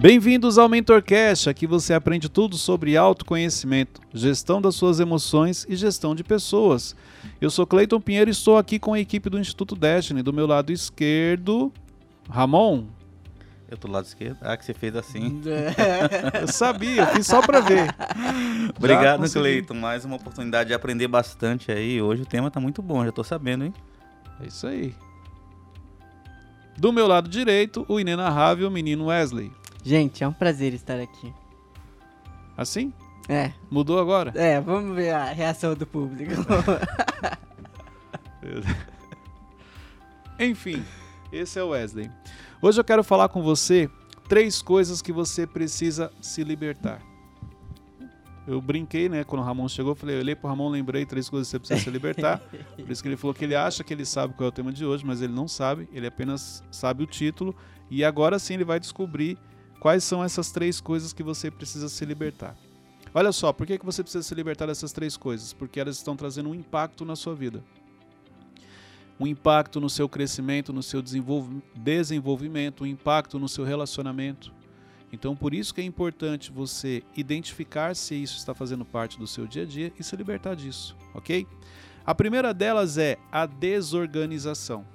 Bem-vindos ao MentorCast, aqui você aprende tudo sobre autoconhecimento, gestão das suas emoções e gestão de pessoas. Eu sou Cleiton Pinheiro e estou aqui com a equipe do Instituto Destiny. Do meu lado esquerdo, Ramon. Eu tô do lado esquerdo. Ah, que você fez assim. eu sabia, eu fiz só pra ver. Obrigado, Cleiton. Mais uma oportunidade de aprender bastante aí. Hoje o tema tá muito bom, já tô sabendo, hein? É isso aí. Do meu lado direito, o inenarrável menino Wesley. Gente, é um prazer estar aqui. Assim? É. Mudou agora? É, vamos ver a reação do público. Enfim, esse é o Wesley. Hoje eu quero falar com você três coisas que você precisa se libertar. Eu brinquei, né? Quando o Ramon chegou, eu falei, eu olhei pro Ramon, lembrei três coisas que você precisa se libertar. Por isso que ele falou que ele acha que ele sabe qual é o tema de hoje, mas ele não sabe, ele apenas sabe o título. E agora sim ele vai descobrir quais são essas três coisas que você precisa se libertar. Olha só, por que, que você precisa se libertar dessas três coisas? Porque elas estão trazendo um impacto na sua vida um impacto no seu crescimento, no seu desenvolvimento, um impacto no seu relacionamento. Então, por isso que é importante você identificar se isso está fazendo parte do seu dia a dia e se libertar disso, ok? A primeira delas é a desorganização.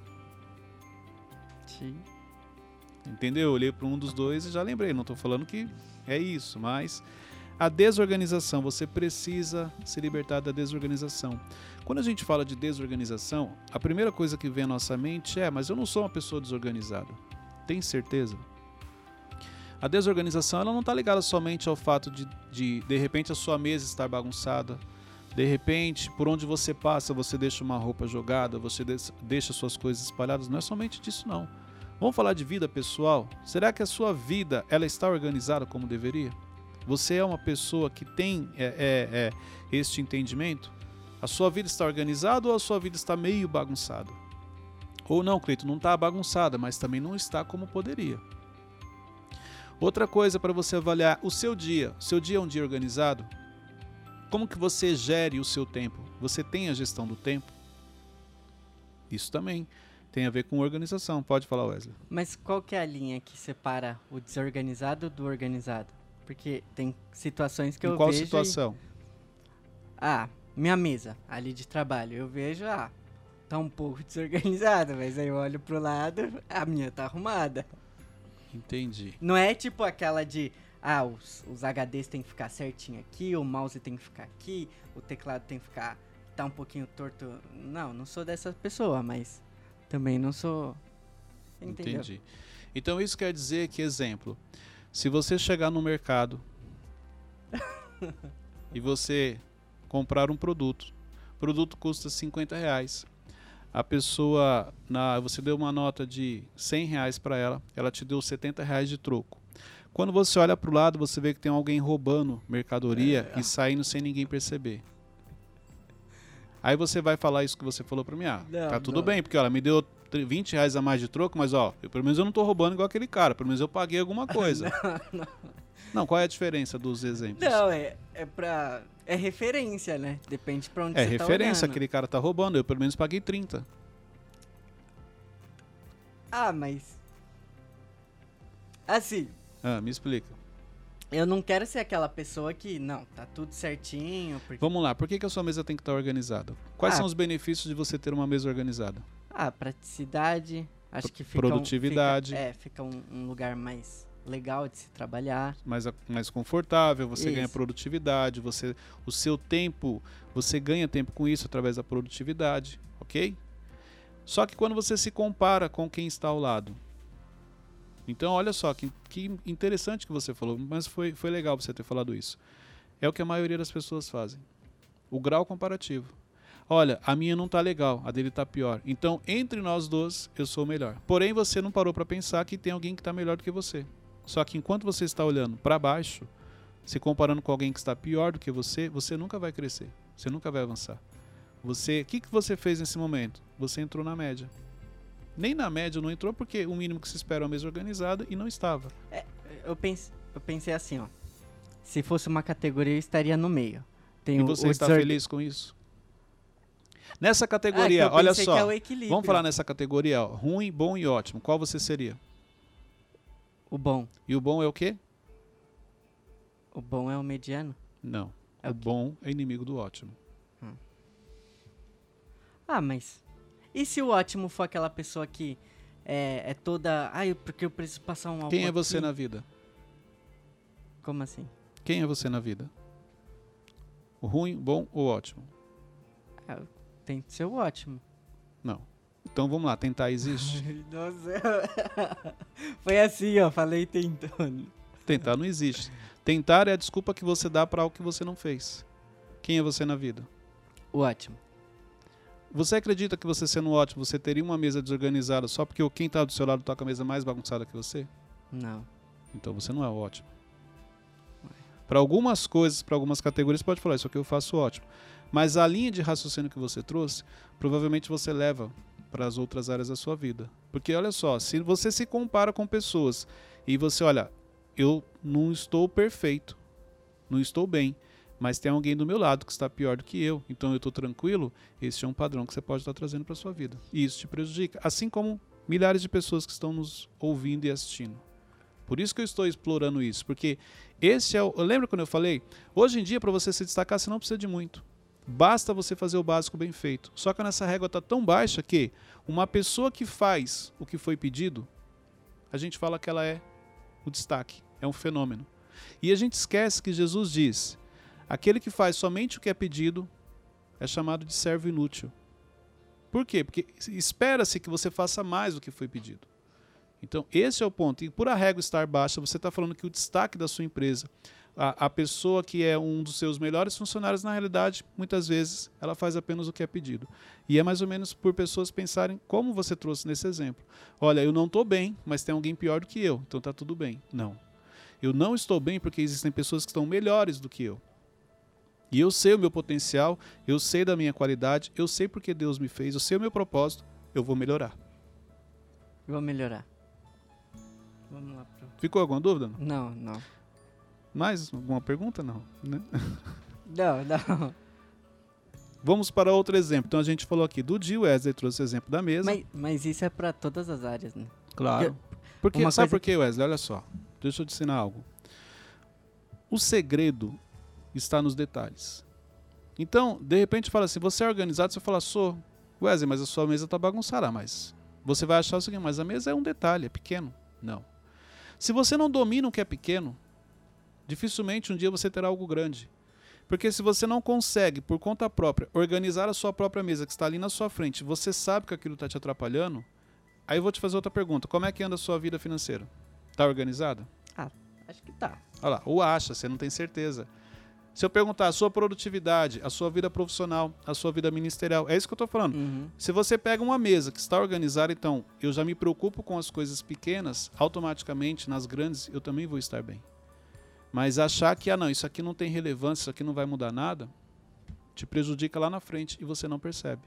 Sim. Entendeu? Eu olhei para um dos dois e já lembrei. Não estou falando que é isso, mas a desorganização, você precisa se libertar da desorganização. Quando a gente fala de desorganização, a primeira coisa que vem à nossa mente é: mas eu não sou uma pessoa desorganizada. Tem certeza? A desorganização ela não está ligada somente ao fato de, de, de repente, a sua mesa estar bagunçada. De repente, por onde você passa, você deixa uma roupa jogada, você deixa suas coisas espalhadas. Não é somente disso, não. Vamos falar de vida pessoal? Será que a sua vida ela está organizada como deveria? Você é uma pessoa que tem é, é, é, este entendimento? A sua vida está organizada ou a sua vida está meio bagunçada? Ou não, Cleito, não está bagunçada, mas também não está como poderia. Outra coisa para você avaliar o seu dia. Seu dia é um dia organizado? Como que você gere o seu tempo? Você tem a gestão do tempo? Isso também tem a ver com organização. Pode falar, Wesley. Mas qual que é a linha que separa o desorganizado do organizado? Porque tem situações que em eu qual vejo. Qual situação? E... Ah, minha mesa ali de trabalho. Eu vejo, ah, tá um pouco desorganizada, mas aí eu olho pro lado, a minha tá arrumada. Entendi. Não é tipo aquela de, ah, os, os HDs tem que ficar certinho aqui, o mouse tem que ficar aqui, o teclado tem que ficar, tá um pouquinho torto. Não, não sou dessa pessoa, mas também não sou. Entendeu? Entendi. Então isso quer dizer que, exemplo, se você chegar no mercado e você comprar um produto, o produto custa 50 reais. A pessoa, na, você deu uma nota de 100 reais para ela, ela te deu 70 reais de troco. Quando você olha para o lado, você vê que tem alguém roubando mercadoria é. e saindo sem ninguém perceber. Aí você vai falar isso que você falou para mim. Ah, não, tá tudo não. bem, porque ela me deu 20 reais a mais de troco, mas ó, eu, pelo menos eu não tô roubando igual aquele cara, pelo menos eu paguei alguma coisa. não, não. não, qual é a diferença dos exemplos? Não, é, é pra. É referência, né? Depende pra onde é você tá É referência, tá aquele cara tá roubando, eu pelo menos paguei 30. Ah, mas. Assim. Ah, me explica. Eu não quero ser aquela pessoa que, não, tá tudo certinho. Porque... Vamos lá, por que, que a sua mesa tem que estar organizada? Quais ah, são os benefícios de você ter uma mesa organizada? Ah, praticidade. Acho que fica Produtividade. Um, fica, é, fica um, um, lugar mais legal de se trabalhar. Mais, mais confortável, você isso. ganha produtividade, você, o seu tempo, você ganha tempo com isso através da produtividade, ok? Só que quando você se compara com quem está ao lado. Então, olha só, que, que interessante que você falou, mas foi, foi legal você ter falado isso. É o que a maioria das pessoas fazem. O grau comparativo. Olha, a minha não tá legal, a dele tá pior. Então, entre nós dois, eu sou o melhor. Porém, você não parou para pensar que tem alguém que está melhor do que você. Só que enquanto você está olhando para baixo, se comparando com alguém que está pior do que você, você nunca vai crescer. Você nunca vai avançar. Você, o que, que você fez nesse momento? Você entrou na média. Nem na média não entrou porque o mínimo que se espera é uma mesa organizada e não estava. É, eu, pense, eu pensei assim, ó. Se fosse uma categoria, eu estaria no meio. Tem e o, você o está feliz com isso? Nessa categoria, ah, olha só. É vamos falar nessa categoria, ó, ruim, bom e ótimo. Qual você seria? O bom. E o bom é o quê? O bom é o mediano? Não. É o o bom é inimigo do ótimo. Ah, mas. E se o ótimo for aquela pessoa que é, é toda. Ai, porque eu preciso passar um álcool Quem é você aqui"? na vida? Como assim? Quem é você na vida? O ruim, bom ou ótimo? Tem que ser o ótimo. Não. Então vamos lá, tentar existe. Nossa. Foi assim, ó. Falei tentando. Tentar não existe. Tentar é a desculpa que você dá para algo que você não fez. Quem é você na vida? O ótimo. Você acredita que você sendo ótimo, você teria uma mesa desorganizada só porque quem está do seu lado toca a mesa mais bagunçada que você? Não. Então você não é ótimo. Para algumas coisas, para algumas categorias, pode falar, isso aqui eu faço ótimo. Mas a linha de raciocínio que você trouxe, provavelmente você leva para as outras áreas da sua vida. Porque olha só, se você se compara com pessoas e você olha, eu não estou perfeito, não estou bem, mas tem alguém do meu lado que está pior do que eu, então eu estou tranquilo, esse é um padrão que você pode estar trazendo para sua vida. E isso te prejudica, assim como milhares de pessoas que estão nos ouvindo e assistindo. Por isso que eu estou explorando isso, porque esse é o. Lembra quando eu falei? Hoje em dia, para você se destacar, você não precisa de muito. Basta você fazer o básico bem feito. Só que nessa régua está tão baixa que uma pessoa que faz o que foi pedido, a gente fala que ela é o destaque, é um fenômeno. E a gente esquece que Jesus diz: aquele que faz somente o que é pedido é chamado de servo inútil. Por quê? Porque espera-se que você faça mais do que foi pedido. Então, esse é o ponto. E por a régua estar baixa, você está falando que o destaque da sua empresa, a, a, pessoa que é um dos seus melhores funcionários, na realidade, muitas vezes, ela faz apenas o que é pedido. E é mais ou menos por pessoas pensarem como você trouxe nesse exemplo. Olha, eu não estou bem, mas tem alguém pior do que eu, então está tudo bem. Não. Eu não estou bem porque existem pessoas que estão melhores do que eu. E eu sei o meu potencial, eu sei da minha qualidade, eu sei porque Deus me fez, eu sei o meu propósito, eu vou melhorar. Vou melhorar. Vamos lá pro. Ficou alguma dúvida? Não, não. Mais alguma pergunta? Não. Né? Não, não. Vamos para outro exemplo. Então a gente falou aqui do Dio, Wesley trouxe o exemplo da mesa. Mas, mas isso é pra todas as áreas, né? Claro. Porque, uma sabe por quê, Wesley? Olha só. Deixa eu te ensinar algo. O segredo está nos detalhes. Então, de repente, fala assim: você é organizado? Você fala, sou. Wesley, mas a sua mesa está bagunçada. Mas você vai achar o seguinte: mas a mesa é um detalhe, é pequeno. Não. Se você não domina o que é pequeno, dificilmente um dia você terá algo grande. Porque se você não consegue, por conta própria, organizar a sua própria mesa que está ali na sua frente, você sabe que aquilo está te atrapalhando, aí eu vou te fazer outra pergunta. Como é que anda a sua vida financeira? Está organizada? Acho que tá. Olha lá, ou acha, você não tem certeza. Se eu perguntar a sua produtividade, a sua vida profissional, a sua vida ministerial, é isso que eu estou falando. Uhum. Se você pega uma mesa que está organizada, então eu já me preocupo com as coisas pequenas, automaticamente nas grandes eu também vou estar bem. Mas achar que, ah não, isso aqui não tem relevância, isso aqui não vai mudar nada, te prejudica lá na frente e você não percebe.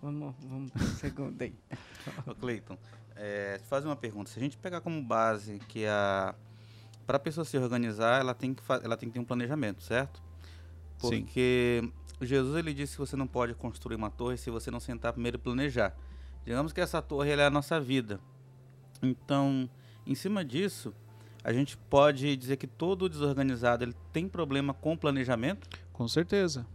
Vamos, vamos segundo aí. Cleiton, é, te fazer uma pergunta. Se a gente pegar como base que a para a pessoa se organizar, ela tem que ela tem que ter um planejamento, certo? Sim. Porque Jesus ele disse que você não pode construir uma torre se você não sentar primeiro e planejar. Digamos que essa torre é a nossa vida. Então, em cima disso, a gente pode dizer que todo desorganizado ele tem problema com planejamento? Com certeza.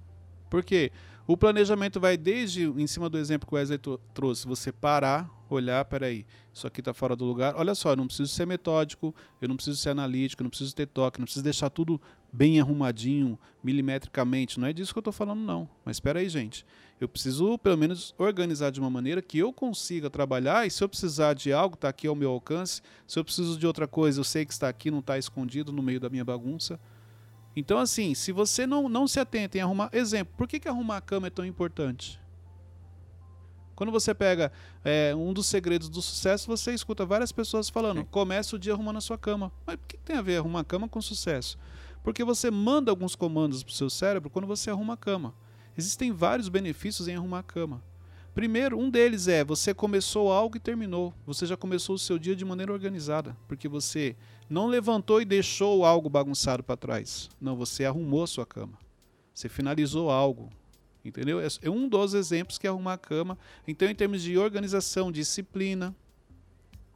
Porque o planejamento vai desde, em cima do exemplo que o Wesley trouxe, você parar, olhar, peraí, isso aqui está fora do lugar. Olha só, eu não preciso ser metódico, eu não preciso ser analítico, eu não preciso ter toque, não preciso deixar tudo bem arrumadinho, milimetricamente. Não é disso que eu estou falando, não. Mas espera aí, gente. Eu preciso, pelo menos, organizar de uma maneira que eu consiga trabalhar e se eu precisar de algo, está aqui ao meu alcance. Se eu preciso de outra coisa, eu sei que está aqui, não está escondido no meio da minha bagunça. Então, assim, se você não, não se atenta em arrumar. Exemplo, por que, que arrumar a cama é tão importante? Quando você pega é, um dos segredos do sucesso, você escuta várias pessoas falando: comece o dia arrumando a sua cama. Mas o que, que tem a ver arrumar a cama com sucesso? Porque você manda alguns comandos para o seu cérebro quando você arruma a cama. Existem vários benefícios em arrumar a cama. Primeiro, um deles é você começou algo e terminou. Você já começou o seu dia de maneira organizada, porque você não levantou e deixou algo bagunçado para trás. Não, você arrumou a sua cama. Você finalizou algo. Entendeu? É é um dos exemplos que é arrumar a cama. Então, em termos de organização, disciplina,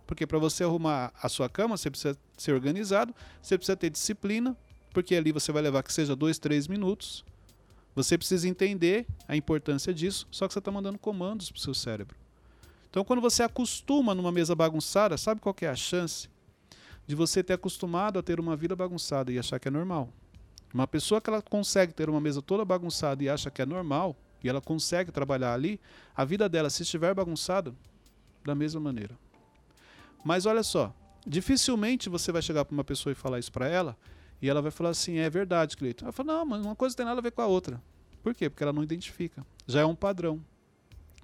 porque para você arrumar a sua cama, você precisa ser organizado, você precisa ter disciplina, porque ali você vai levar que seja dois, três minutos. Você precisa entender a importância disso, só que você está mandando comandos para o seu cérebro. Então, quando você acostuma numa mesa bagunçada, sabe qual é a chance de você ter acostumado a ter uma vida bagunçada e achar que é normal? Uma pessoa que ela consegue ter uma mesa toda bagunçada e acha que é normal, e ela consegue trabalhar ali, a vida dela, se estiver bagunçada, da mesma maneira. Mas olha só, dificilmente você vai chegar para uma pessoa e falar isso para ela, e ela vai falar assim: é verdade, Cleiton. Ela fala: não, mas uma coisa tem nada a ver com a outra. Por quê? Porque ela não identifica. Já é um padrão.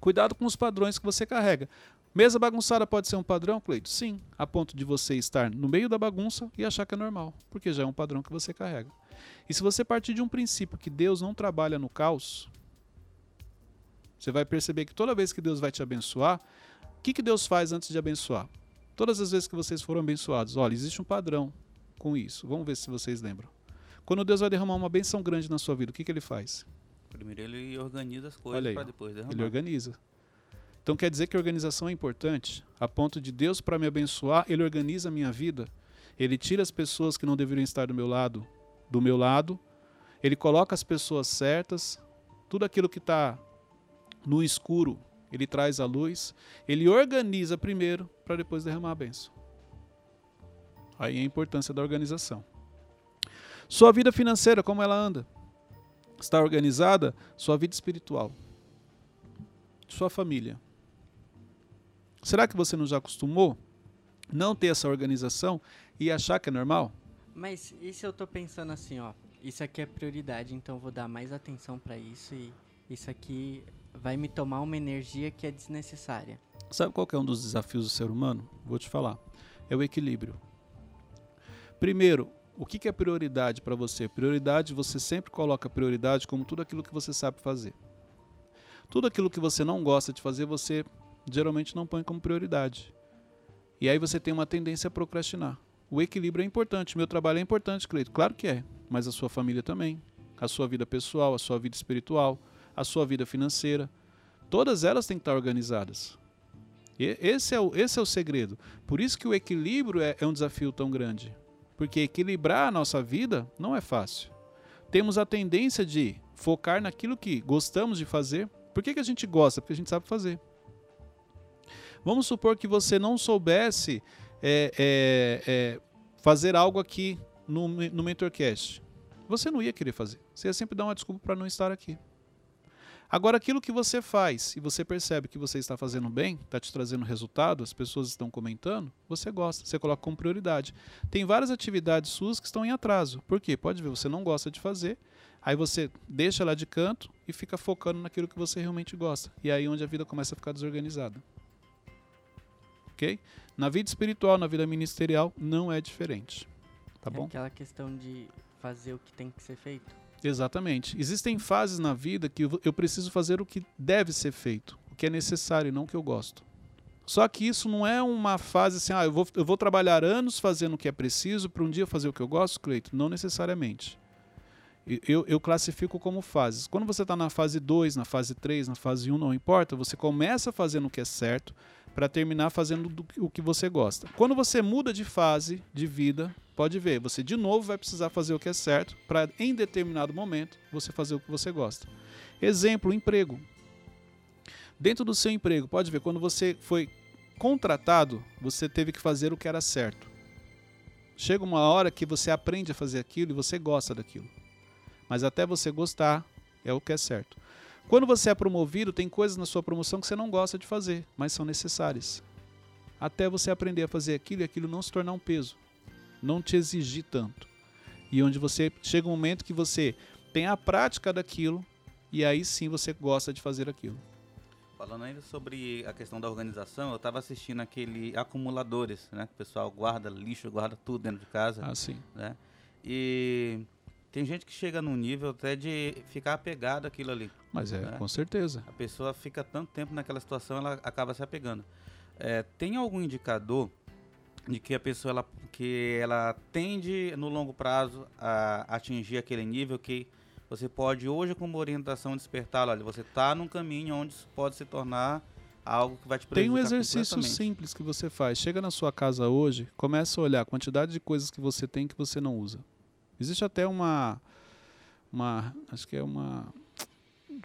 Cuidado com os padrões que você carrega. Mesa bagunçada pode ser um padrão, Cleito? Sim, a ponto de você estar no meio da bagunça e achar que é normal, porque já é um padrão que você carrega. E se você partir de um princípio que Deus não trabalha no caos, você vai perceber que toda vez que Deus vai te abençoar, o que, que Deus faz antes de abençoar? Todas as vezes que vocês foram abençoados, olha, existe um padrão com isso. Vamos ver se vocês lembram. Quando Deus vai derramar uma benção grande na sua vida, o que, que ele faz? Primeiro ele organiza as coisas para depois derramar. Ele organiza. Então quer dizer que a organização é importante, a ponto de Deus para me abençoar, ele organiza a minha vida. Ele tira as pessoas que não deveriam estar do meu lado, do meu lado. Ele coloca as pessoas certas. Tudo aquilo que está no escuro, ele traz a luz. Ele organiza primeiro para depois derramar a benção. Aí a importância da organização. Sua vida financeira, como ela anda? está organizada sua vida espiritual, sua família. Será que você não já acostumou não ter essa organização e achar que é normal? Mas e se eu estou pensando assim, ó, isso aqui é prioridade, então eu vou dar mais atenção para isso e isso aqui vai me tomar uma energia que é desnecessária. Sabe qual é um dos desafios do ser humano? Vou te falar. É o equilíbrio. Primeiro, o que, é prioridade para você? Prioridade, você sempre coloca prioridade como tudo aquilo que você sabe fazer. Tudo aquilo que você não gosta de fazer, você geralmente não põe como prioridade. E aí você tem uma tendência a procrastinar. O equilíbrio é importante. Meu trabalho é importante, Cleito. Claro que é. Mas a sua família também. A sua vida pessoal, a sua vida espiritual, a sua vida financeira. Todas elas têm que estar organizadas. E esse é o, esse é o segredo. Por isso que o equilíbrio é, é um desafio tão grande. Porque equilibrar a nossa vida não é fácil. Temos a tendência de focar naquilo que gostamos de fazer. Por que, que a gente gosta? Porque a gente sabe fazer. Vamos supor que você não soubesse é, é, é, fazer algo aqui no, no MentorCast. Você não ia querer fazer. Você ia sempre dar uma desculpa para não estar aqui. Agora, aquilo que você faz e você percebe que você está fazendo bem, está te trazendo resultado, as pessoas estão comentando, você gosta, você coloca como prioridade. Tem várias atividades suas que estão em atraso. Por quê? Pode ver, você não gosta de fazer, aí você deixa lá de canto e fica focando naquilo que você realmente gosta. E aí é onde a vida começa a ficar desorganizada. Ok? Na vida espiritual, na vida ministerial, não é diferente. Tá é bom? Aquela questão de fazer o que tem que ser feito. Exatamente. Existem fases na vida que eu preciso fazer o que deve ser feito, o que é necessário e não o que eu gosto. Só que isso não é uma fase assim, ah, eu vou, eu vou trabalhar anos fazendo o que é preciso para um dia fazer o que eu gosto, Cleito? Não necessariamente. Eu, eu classifico como fases. Quando você está na fase 2, na fase 3, na fase 1, um, não importa, você começa fazendo o que é certo para terminar fazendo do, o que você gosta. Quando você muda de fase de vida, pode ver, você de novo vai precisar fazer o que é certo para em determinado momento você fazer o que você gosta. Exemplo, emprego. Dentro do seu emprego, pode ver, quando você foi contratado, você teve que fazer o que era certo. Chega uma hora que você aprende a fazer aquilo e você gosta daquilo. Mas até você gostar, é o que é certo. Quando você é promovido, tem coisas na sua promoção que você não gosta de fazer, mas são necessárias. Até você aprender a fazer aquilo e aquilo não se tornar um peso não te exigir tanto. E onde você chega um momento que você tem a prática daquilo e aí sim você gosta de fazer aquilo. Falando ainda sobre a questão da organização, eu estava assistindo aquele acumuladores, né? Que o pessoal guarda lixo, guarda tudo dentro de casa. Ah, sim. Né? E tem gente que chega num nível até de ficar apegado àquilo ali. Mas é, né? com certeza. A pessoa fica tanto tempo naquela situação, ela acaba se apegando. É, tem algum indicador de que a pessoa ela, que ela tende no longo prazo a atingir aquele nível que você pode hoje com uma orientação despertar, olha, você está num caminho onde isso pode se tornar algo que vai te Tem um prejudicar exercício simples que você faz. Chega na sua casa hoje, começa a olhar a quantidade de coisas que você tem que você não usa. Existe até uma. uma acho que é uma.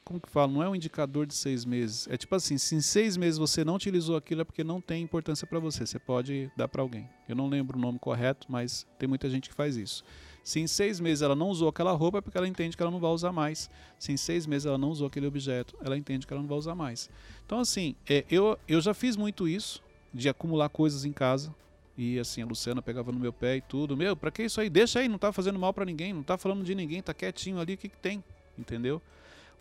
Como que fala? Não é um indicador de seis meses. É tipo assim: se em seis meses você não utilizou aquilo, é porque não tem importância para você. Você pode dar para alguém. Eu não lembro o nome correto, mas tem muita gente que faz isso. Se em seis meses ela não usou aquela roupa, é porque ela entende que ela não vai usar mais. Se em seis meses ela não usou aquele objeto, ela entende que ela não vai usar mais. Então, assim, é, eu, eu já fiz muito isso, de acumular coisas em casa. E assim, a Luciana pegava no meu pé e tudo. Meu, pra que isso aí? Deixa aí, não tá fazendo mal pra ninguém, não tá falando de ninguém, tá quietinho ali, o que, que tem? Entendeu?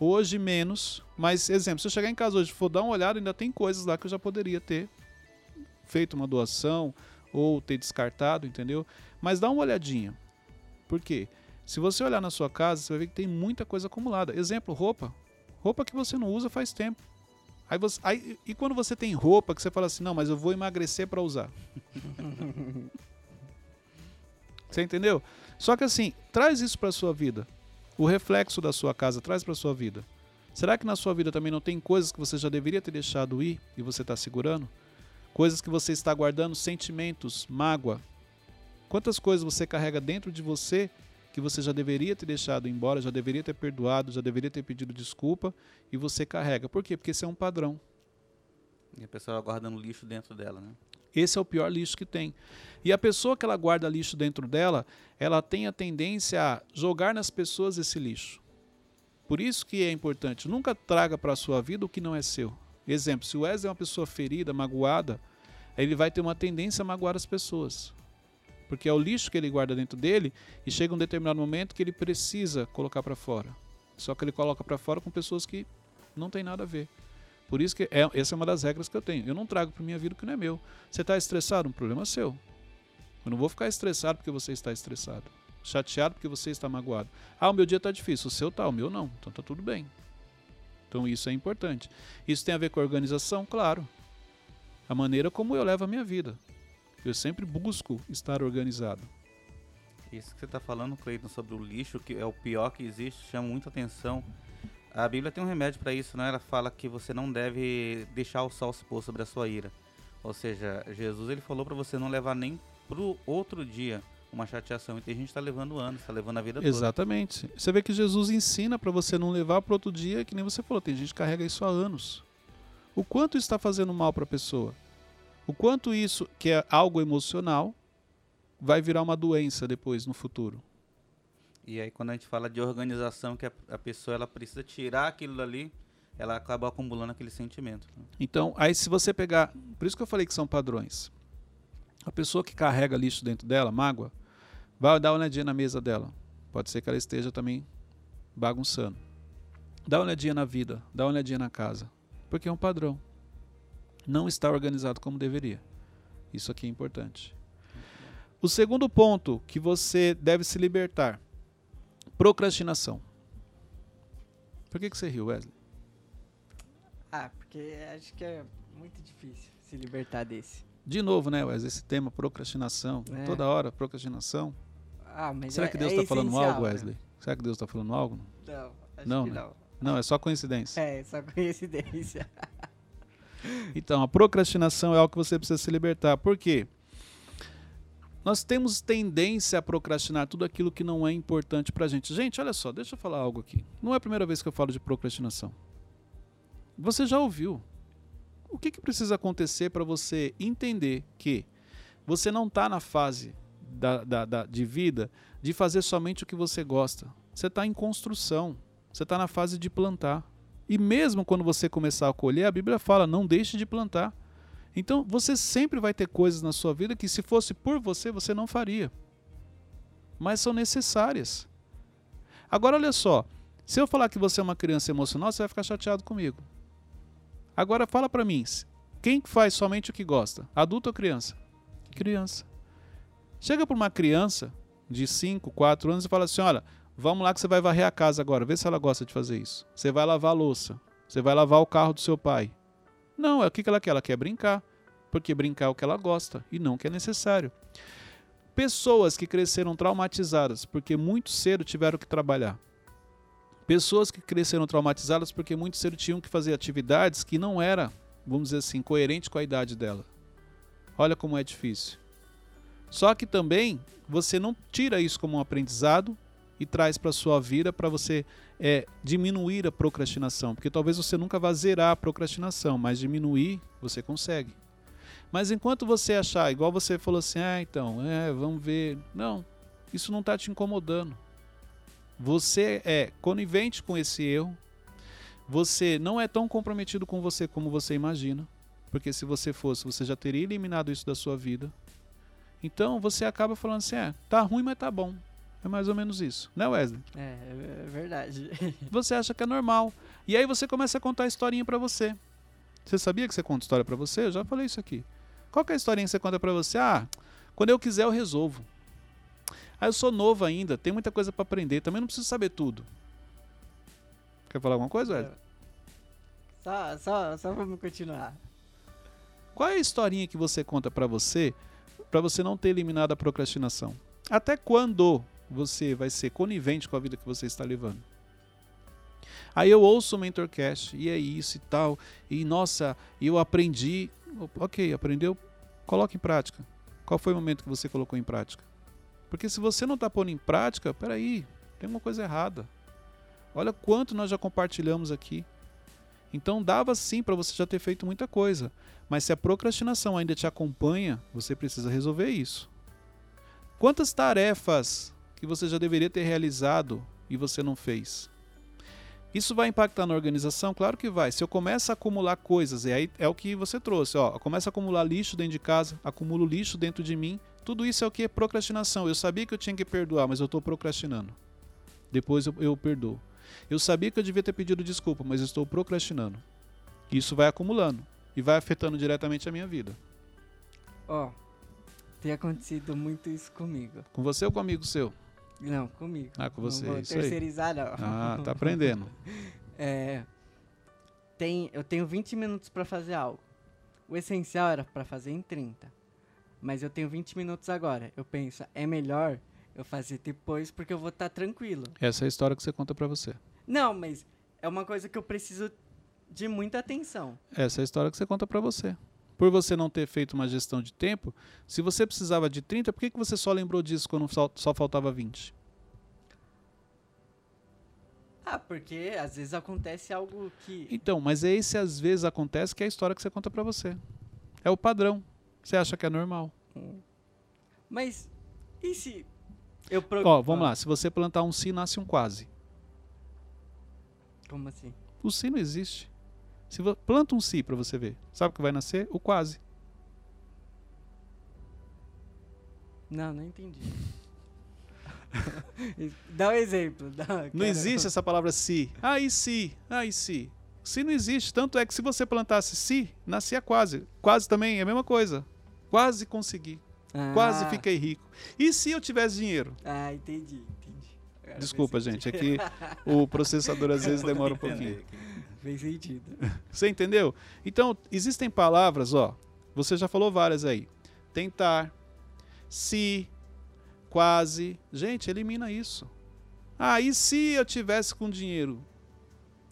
Hoje menos, mas exemplo, se eu chegar em casa hoje e for dar uma olhada, ainda tem coisas lá que eu já poderia ter feito uma doação ou ter descartado, entendeu? Mas dá uma olhadinha. Por quê? Se você olhar na sua casa, você vai ver que tem muita coisa acumulada. Exemplo, roupa. Roupa que você não usa faz tempo. Aí você, aí, e quando você tem roupa que você fala assim, não, mas eu vou emagrecer para usar. você entendeu? Só que assim, traz isso para sua vida. O reflexo da sua casa traz para sua vida. Será que na sua vida também não tem coisas que você já deveria ter deixado ir e você está segurando? Coisas que você está guardando, sentimentos, mágoa. Quantas coisas você carrega dentro de você que você já deveria ter deixado embora, já deveria ter perdoado, já deveria ter pedido desculpa e você carrega. Por quê? Porque esse é um padrão. E a pessoa guardando lixo dentro dela, né? Esse é o pior lixo que tem. E a pessoa que ela guarda lixo dentro dela, ela tem a tendência a jogar nas pessoas esse lixo. Por isso que é importante, nunca traga para a sua vida o que não é seu. Exemplo, se o Wesley é uma pessoa ferida, magoada, ele vai ter uma tendência a magoar as pessoas. Porque é o lixo que ele guarda dentro dele e chega um determinado momento que ele precisa colocar para fora. Só que ele coloca para fora com pessoas que não tem nada a ver. Por isso que é, essa é uma das regras que eu tenho. Eu não trago para minha vida o que não é meu. Você está estressado? Um problema seu. Eu não vou ficar estressado porque você está estressado. Chateado porque você está magoado. Ah, o meu dia está difícil. O seu tá, o meu não. Então tá tudo bem. Então isso é importante. Isso tem a ver com a organização? Claro. A maneira como eu levo a minha vida. Eu sempre busco estar organizado. Isso que você está falando, Cleiton, sobre o lixo, que é o pior que existe, chama muita atenção. A Bíblia tem um remédio para isso, né? Ela fala que você não deve deixar o sol se pôr sobre a sua ira. Ou seja, Jesus ele falou para você não levar nem pro outro dia uma chateação. E tem gente que está levando anos, está levando a vida toda. Exatamente. Você vê que Jesus ensina para você não levar para outro dia, que nem você falou, tem gente que carrega isso há anos. O quanto está fazendo mal para a pessoa? O quanto isso, que é algo emocional, vai virar uma doença depois, no futuro. E aí quando a gente fala de organização, que a, a pessoa ela precisa tirar aquilo dali, ela acaba acumulando aquele sentimento. né? Então, aí se você pegar. Por isso que eu falei que são padrões. A pessoa que carrega lixo dentro dela, mágoa, vai dar uma olhadinha na mesa dela. Pode ser que ela esteja também bagunçando. Dá uma olhadinha na vida, dá uma olhadinha na casa. Porque é um padrão. Não está organizado como deveria. Isso aqui é importante. O segundo ponto que você deve se libertar: procrastinação. Por que, que você riu, Wesley? Ah, porque acho que é muito difícil se libertar desse. De novo, né, Wesley? Esse tema, procrastinação. É. Toda hora, procrastinação. Ah, mas Será é, que Deus é está falando essencial, algo, né? Wesley? Será que Deus está falando algo? Não, acho Não, que né? não. Não, é só coincidência. É, só coincidência. Então, a procrastinação é algo que você precisa se libertar. Por quê? Nós temos tendência a procrastinar tudo aquilo que não é importante pra gente. Gente, olha só, deixa eu falar algo aqui. Não é a primeira vez que eu falo de procrastinação. Você já ouviu. O que, que precisa acontecer para você entender que você não está na fase da, da- da- de vida de fazer somente o que você gosta? Você está em construção. Você está na fase de plantar. E mesmo quando você começar a colher, a Bíblia fala: não deixe de plantar. Então você sempre vai ter coisas na sua vida que, se fosse por você, você não faria. Mas são necessárias. Agora, olha só: se eu falar que você é uma criança emocional, você vai ficar chateado comigo. Agora, fala pra mim: quem faz somente o que gosta? Adulto ou criança? Criança. Chega para uma criança de 5, 4 anos e fala assim: olha, vamos lá que você vai varrer a casa agora, vê se ela gosta de fazer isso. Você vai lavar a louça, você vai lavar o carro do seu pai. Não, é o que ela quer? Ela quer brincar, porque brincar é o que ela gosta e não o que é necessário. Pessoas que cresceram traumatizadas porque muito cedo tiveram que trabalhar. Pessoas que cresceram traumatizadas porque muito cedo tinham que fazer atividades que não era vamos dizer assim, coerente com a idade dela. Olha como é difícil. Só que também você não tira isso como um aprendizado e traz para sua vida para você é, diminuir a procrastinação, porque talvez você nunca vá zerar a procrastinação, mas diminuir você consegue. Mas enquanto você achar, igual você falou assim, ah, então, é, vamos ver, não, isso não está te incomodando. Você é conivente com esse erro, você não é tão comprometido com você como você imagina, porque se você fosse, você já teria eliminado isso da sua vida. Então você acaba falando assim, é, tá ruim, mas tá bom. É mais ou menos isso, né, Wesley? É, é verdade. Você acha que é normal. E aí você começa a contar a historinha para você. Você sabia que você conta história para você? Eu já falei isso aqui. Qual que é a historinha que você conta para você? Ah, quando eu quiser eu resolvo. Ah, eu sou novo ainda, tem muita coisa para aprender, também não preciso saber tudo. Quer falar alguma coisa, Wesley? Só, só, só vamos continuar. Qual é a historinha que você conta para você, para você não ter eliminado a procrastinação? Até quando você vai ser conivente com a vida que você está levando. Aí eu ouço o Mentorcast, e é isso e tal, e nossa, eu aprendi. Ok, aprendeu? Coloque em prática. Qual foi o momento que você colocou em prática? Porque se você não está pondo em prática, peraí, tem uma coisa errada. Olha quanto nós já compartilhamos aqui. Então dava sim para você já ter feito muita coisa. Mas se a procrastinação ainda te acompanha, você precisa resolver isso. Quantas tarefas que você já deveria ter realizado e você não fez. Isso vai impactar na organização? Claro que vai. Se eu começo a acumular coisas, e aí é o que você trouxe, ó, eu começo a acumular lixo dentro de casa, acumulo lixo dentro de mim, tudo isso é o que é procrastinação. Eu sabia que eu tinha que perdoar, mas eu estou procrastinando. Depois eu, eu perdoo. Eu sabia que eu devia ter pedido desculpa, mas estou procrastinando. Isso vai acumulando e vai afetando diretamente a minha vida. Ó, tem acontecido muito isso comigo. Com você ou com amigo seu? Não, comigo. Ah, com você, não vou isso terceirizar, aí. não. Ah, tá aprendendo. é, tem, eu tenho 20 minutos para fazer algo. O essencial era para fazer em 30. Mas eu tenho 20 minutos agora. Eu penso, é melhor eu fazer depois porque eu vou estar tá tranquilo. Essa é a história que você conta para você. Não, mas é uma coisa que eu preciso de muita atenção. Essa é a história que você conta para você por você não ter feito uma gestão de tempo, se você precisava de 30, por que, que você só lembrou disso quando só, só faltava 20? Ah, porque às vezes acontece algo que. Então, mas é esse às vezes acontece que é a história que você conta para você. É o padrão. Você acha que é normal. Mas e se eu pro... Ó, vamos ah. lá. Se você plantar um si, nasce um quase. Como assim? O si não existe. Se planta um si para você ver. Sabe o que vai nascer? O quase. Não, não entendi. dá um exemplo. Dá, não existe essa palavra si. Ah, e si? Ah, e si? Si não existe. Tanto é que se você plantasse si, nascia quase. Quase também é a mesma coisa. Quase consegui. Ah. Quase fiquei rico. E se eu tivesse dinheiro? Ah, entendi, entendi. Agora Desculpa, gente. É que o processador às vezes demora um pouquinho. Fez sentido. Você entendeu? Então, existem palavras, ó. Você já falou várias aí. Tentar, se, quase. Gente, elimina isso. Ah, e se eu tivesse com dinheiro?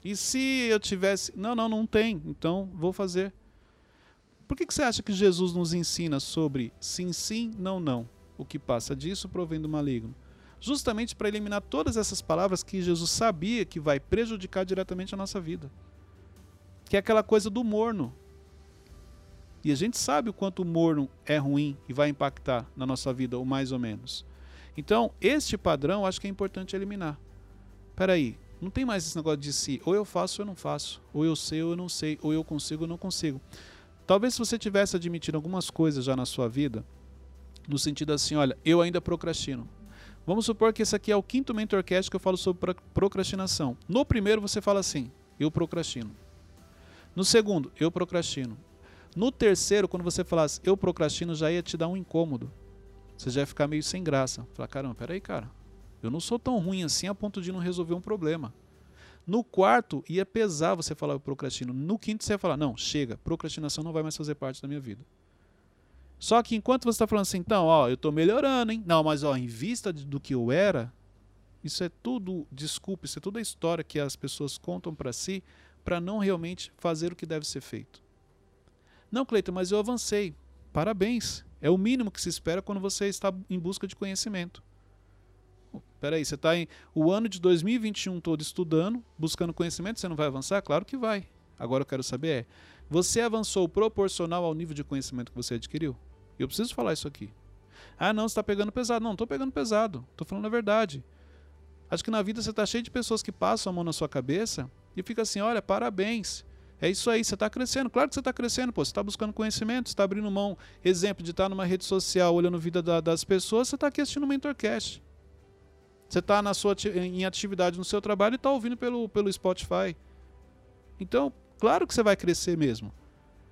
E se eu tivesse. Não, não, não tem. Então, vou fazer. Por que, que você acha que Jesus nos ensina sobre sim, sim, não, não? O que passa disso provém do maligno justamente para eliminar todas essas palavras que Jesus sabia que vai prejudicar diretamente a nossa vida. Que é aquela coisa do morno. E a gente sabe o quanto o morno é ruim e vai impactar na nossa vida, ou mais ou menos. Então, este padrão acho que é importante eliminar. Peraí, não tem mais esse negócio de si, ou eu faço ou eu não faço, ou eu sei ou eu não sei, ou eu consigo ou não consigo. Talvez se você tivesse admitido algumas coisas já na sua vida, no sentido assim, olha, eu ainda procrastino. Vamos supor que esse aqui é o quinto mentorcast que eu falo sobre procrastinação. No primeiro você fala assim: eu procrastino. No segundo, eu procrastino. No terceiro, quando você falasse eu procrastino, já ia te dar um incômodo. Você já ia ficar meio sem graça. Falar, caramba, peraí, cara. Eu não sou tão ruim assim a ponto de não resolver um problema. No quarto, ia pesar você falar eu procrastino. No quinto, você ia falar, não, chega, procrastinação não vai mais fazer parte da minha vida. Só que enquanto você está falando assim, então, ó, eu estou melhorando, hein? Não, mas ó, em vista do que eu era, isso é tudo, desculpe, isso é toda a história que as pessoas contam para si para não realmente fazer o que deve ser feito. Não, Cleiton, mas eu avancei. Parabéns. É o mínimo que se espera quando você está em busca de conhecimento. Peraí, você está em o ano de 2021 todo estudando, buscando conhecimento, você não vai avançar? Claro que vai. Agora eu quero saber é, você avançou proporcional ao nível de conhecimento que você adquiriu? Eu preciso falar isso aqui. Ah, não, você está pegando pesado. Não, estou pegando pesado. Estou falando a verdade. Acho que na vida você está cheio de pessoas que passam a mão na sua cabeça e fica assim, olha, parabéns. É isso aí, você está crescendo. Claro que você está crescendo, pô. Você está buscando conhecimento, você está abrindo mão, exemplo, de estar numa rede social, olhando a vida da, das pessoas, você está aqui assistindo o Mentorcast. Você está na sua, em atividade no seu trabalho e está ouvindo pelo, pelo Spotify. Então, claro que você vai crescer mesmo.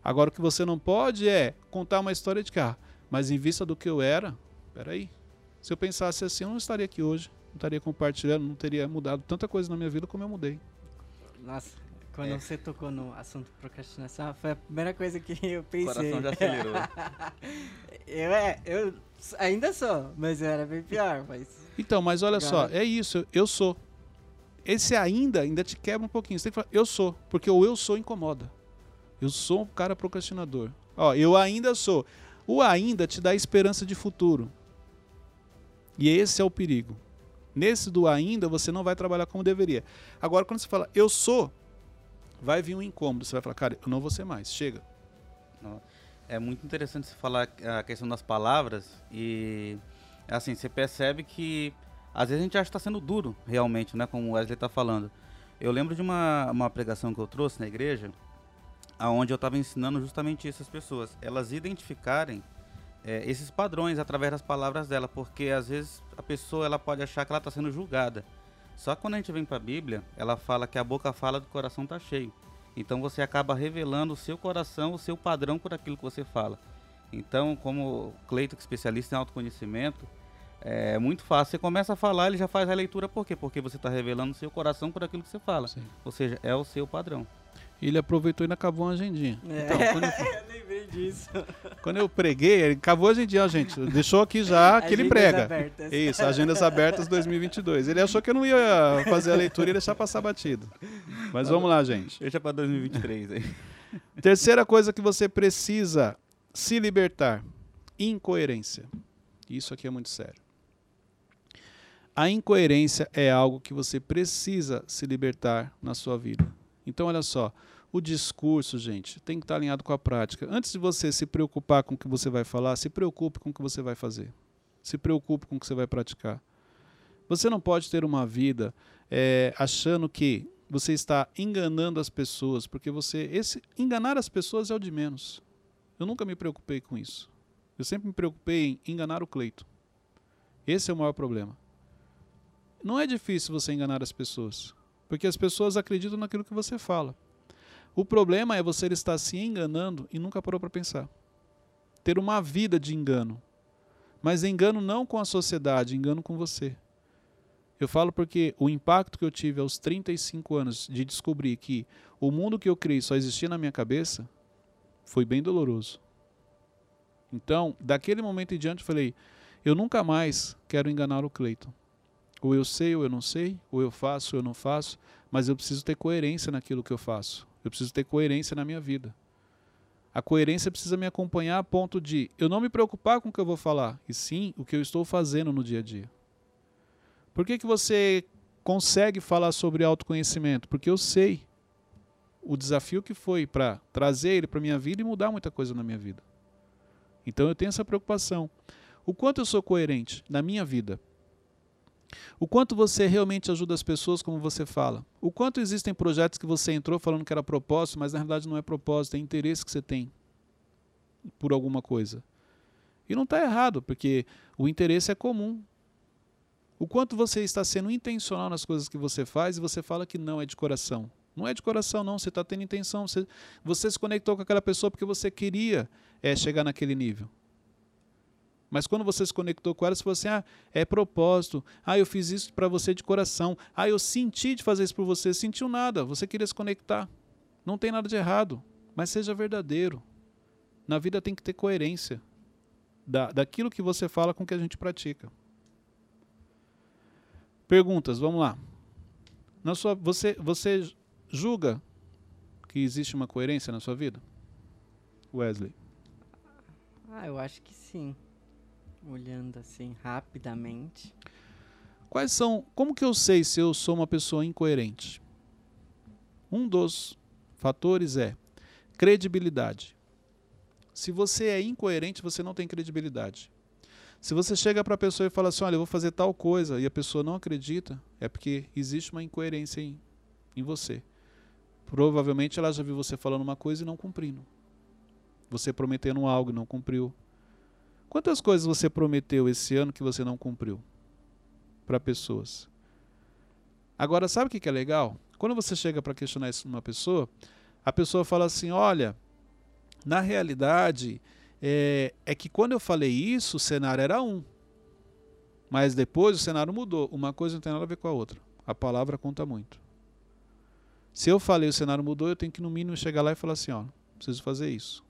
Agora, o que você não pode é contar uma história de cá. Mas em vista do que eu era, peraí. Se eu pensasse assim, eu não estaria aqui hoje. Não estaria compartilhando, não teria mudado tanta coisa na minha vida como eu mudei. Nossa, quando é. você tocou no assunto procrastinação, foi a primeira coisa que eu pensei. O coração já acelerou. eu, é, eu ainda sou, mas eu era bem pior. Mas... Então, mas olha só, é isso, eu sou. Esse ainda, ainda te quebra um pouquinho. Você tem que falar, eu sou, porque o eu sou incomoda. Eu sou um cara procrastinador. Ó, eu ainda sou. O ainda te dá esperança de futuro. E esse é o perigo. Nesse do ainda, você não vai trabalhar como deveria. Agora, quando você fala eu sou, vai vir um incômodo. Você vai falar, cara, eu não vou ser mais. Chega. É muito interessante você falar a questão das palavras e assim, você percebe que às vezes a gente acha que está sendo duro, realmente, né? Como o Wesley está falando. Eu lembro de uma, uma pregação que eu trouxe na igreja, aonde eu estava ensinando justamente essas pessoas, elas identificarem é, esses padrões através das palavras dela, porque às vezes a pessoa ela pode achar que ela está sendo julgada. Só que quando a gente vem para a Bíblia, ela fala que a boca fala do coração está cheio. Então você acaba revelando o seu coração, o seu padrão por aquilo que você fala. Então, como Cleito, que é especialista em autoconhecimento, é muito fácil. Você começa a falar, ele já faz a leitura por quê? Porque você está revelando o seu coração por aquilo que você fala. Sim. Ou seja, é o seu padrão ele aproveitou e acabou uma agendinha. É. Então, quando eu, eu lembrei disso. Quando eu preguei, ele acabou a agendinha, gente. Deixou aqui já que agendas ele prega. Abertas. Isso, agendas abertas 2022. Ele achou que eu não ia fazer a leitura e deixar passar batido. Mas vamos lá, gente. Deixa para 2023 aí. Terceira coisa que você precisa se libertar: incoerência. Isso aqui é muito sério. A incoerência é algo que você precisa se libertar na sua vida. Então, olha só, o discurso, gente, tem que estar alinhado com a prática. Antes de você se preocupar com o que você vai falar, se preocupe com o que você vai fazer. Se preocupe com o que você vai praticar. Você não pode ter uma vida é, achando que você está enganando as pessoas, porque você. Esse, enganar as pessoas é o de menos. Eu nunca me preocupei com isso. Eu sempre me preocupei em enganar o Cleito. Esse é o maior problema. Não é difícil você enganar as pessoas. Porque as pessoas acreditam naquilo que você fala. O problema é você estar se enganando e nunca parou para pensar. Ter uma vida de engano. Mas engano não com a sociedade, engano com você. Eu falo porque o impacto que eu tive aos 35 anos de descobrir que o mundo que eu criei só existia na minha cabeça foi bem doloroso. Então, daquele momento em diante, eu falei: eu nunca mais quero enganar o Cleiton. Ou eu sei ou eu não sei, ou eu faço ou eu não faço, mas eu preciso ter coerência naquilo que eu faço. Eu preciso ter coerência na minha vida. A coerência precisa me acompanhar a ponto de eu não me preocupar com o que eu vou falar, e sim o que eu estou fazendo no dia a dia. Por que, que você consegue falar sobre autoconhecimento? Porque eu sei o desafio que foi para trazer ele para minha vida e mudar muita coisa na minha vida. Então eu tenho essa preocupação. O quanto eu sou coerente na minha vida o quanto você realmente ajuda as pessoas como você fala. O quanto existem projetos que você entrou falando que era propósito, mas na realidade não é propósito, é interesse que você tem por alguma coisa. E não está errado, porque o interesse é comum. O quanto você está sendo intencional nas coisas que você faz e você fala que não é de coração. Não é de coração, não. Você está tendo intenção. Você, você se conectou com aquela pessoa porque você queria é, chegar naquele nível. Mas quando você se conectou com ela, você falou assim: ah, é propósito. Ah, eu fiz isso para você de coração. Ah, eu senti de fazer isso por você. Sentiu nada. Você queria se conectar. Não tem nada de errado. Mas seja verdadeiro. Na vida tem que ter coerência da, daquilo que você fala com o que a gente pratica. Perguntas, vamos lá. Na sua, você, você julga que existe uma coerência na sua vida? Wesley? Ah, eu acho que sim. Olhando assim rapidamente. Quais são. Como que eu sei se eu sou uma pessoa incoerente? Um dos fatores é credibilidade. Se você é incoerente, você não tem credibilidade. Se você chega para a pessoa e fala assim: Olha, eu vou fazer tal coisa, e a pessoa não acredita, é porque existe uma incoerência em, em você. Provavelmente ela já viu você falando uma coisa e não cumprindo. Você prometendo algo e não cumpriu. Quantas coisas você prometeu esse ano que você não cumpriu? Para pessoas. Agora, sabe o que é legal? Quando você chega para questionar isso numa pessoa, a pessoa fala assim: olha, na realidade, é, é, que quando eu falei isso, o cenário era um. Mas depois o cenário mudou. Uma coisa não tem nada a ver com a outra. A palavra conta muito. Se eu falei o cenário mudou, eu tenho que no mínimo chegar lá e falar assim, ó, preciso fazer isso.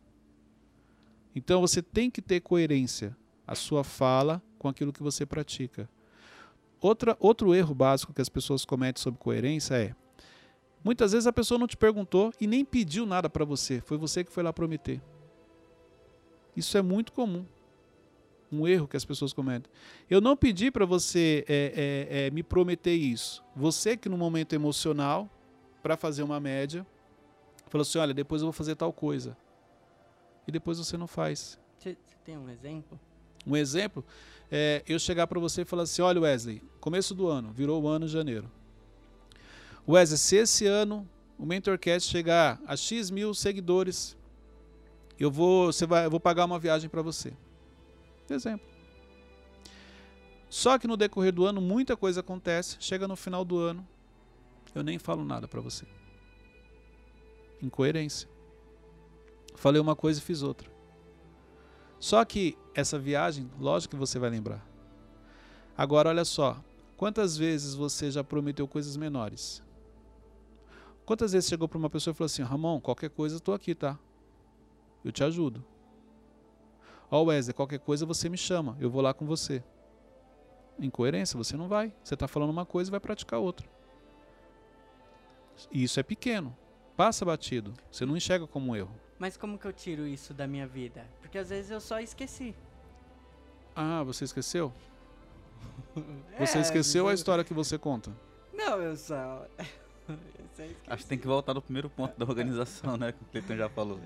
Então você tem que ter coerência a sua fala com aquilo que você pratica. Outra, outro erro básico que as pessoas cometem sobre coerência é muitas vezes a pessoa não te perguntou e nem pediu nada para você, foi você que foi lá prometer. Isso é muito comum. Um erro que as pessoas cometem. Eu não pedi para você é, é, é, me prometer isso. Você que no momento emocional, para fazer uma média, falou assim: olha, depois eu vou fazer tal coisa e depois você não faz. Você tem um exemplo? Um exemplo é eu chegar para você e falar assim: olha, Wesley, começo do ano, virou o ano de janeiro. Wesley, se esse ano o Mentorcast chegar a X mil seguidores, eu vou, você vai, eu vou pagar uma viagem para você. Exemplo. Só que no decorrer do ano muita coisa acontece, chega no final do ano, eu nem falo nada para você. Incoerência. Falei uma coisa e fiz outra. Só que essa viagem, lógico que você vai lembrar. Agora olha só, quantas vezes você já prometeu coisas menores? Quantas vezes chegou para uma pessoa e falou assim: Ramon, qualquer coisa eu estou aqui, tá? Eu te ajudo. Ó, oh, Wesley, qualquer coisa você me chama, eu vou lá com você. Incoerência, você não vai. Você está falando uma coisa e vai praticar outra. E isso é pequeno. Passa batido. Você não enxerga como um erro. Mas como que eu tiro isso da minha vida? Porque às vezes eu só esqueci. Ah, você esqueceu? Você é, esqueceu a história que você conta? Não, eu só. Acho que tem que voltar no primeiro ponto da organização, né? Que o Cleiton já falou.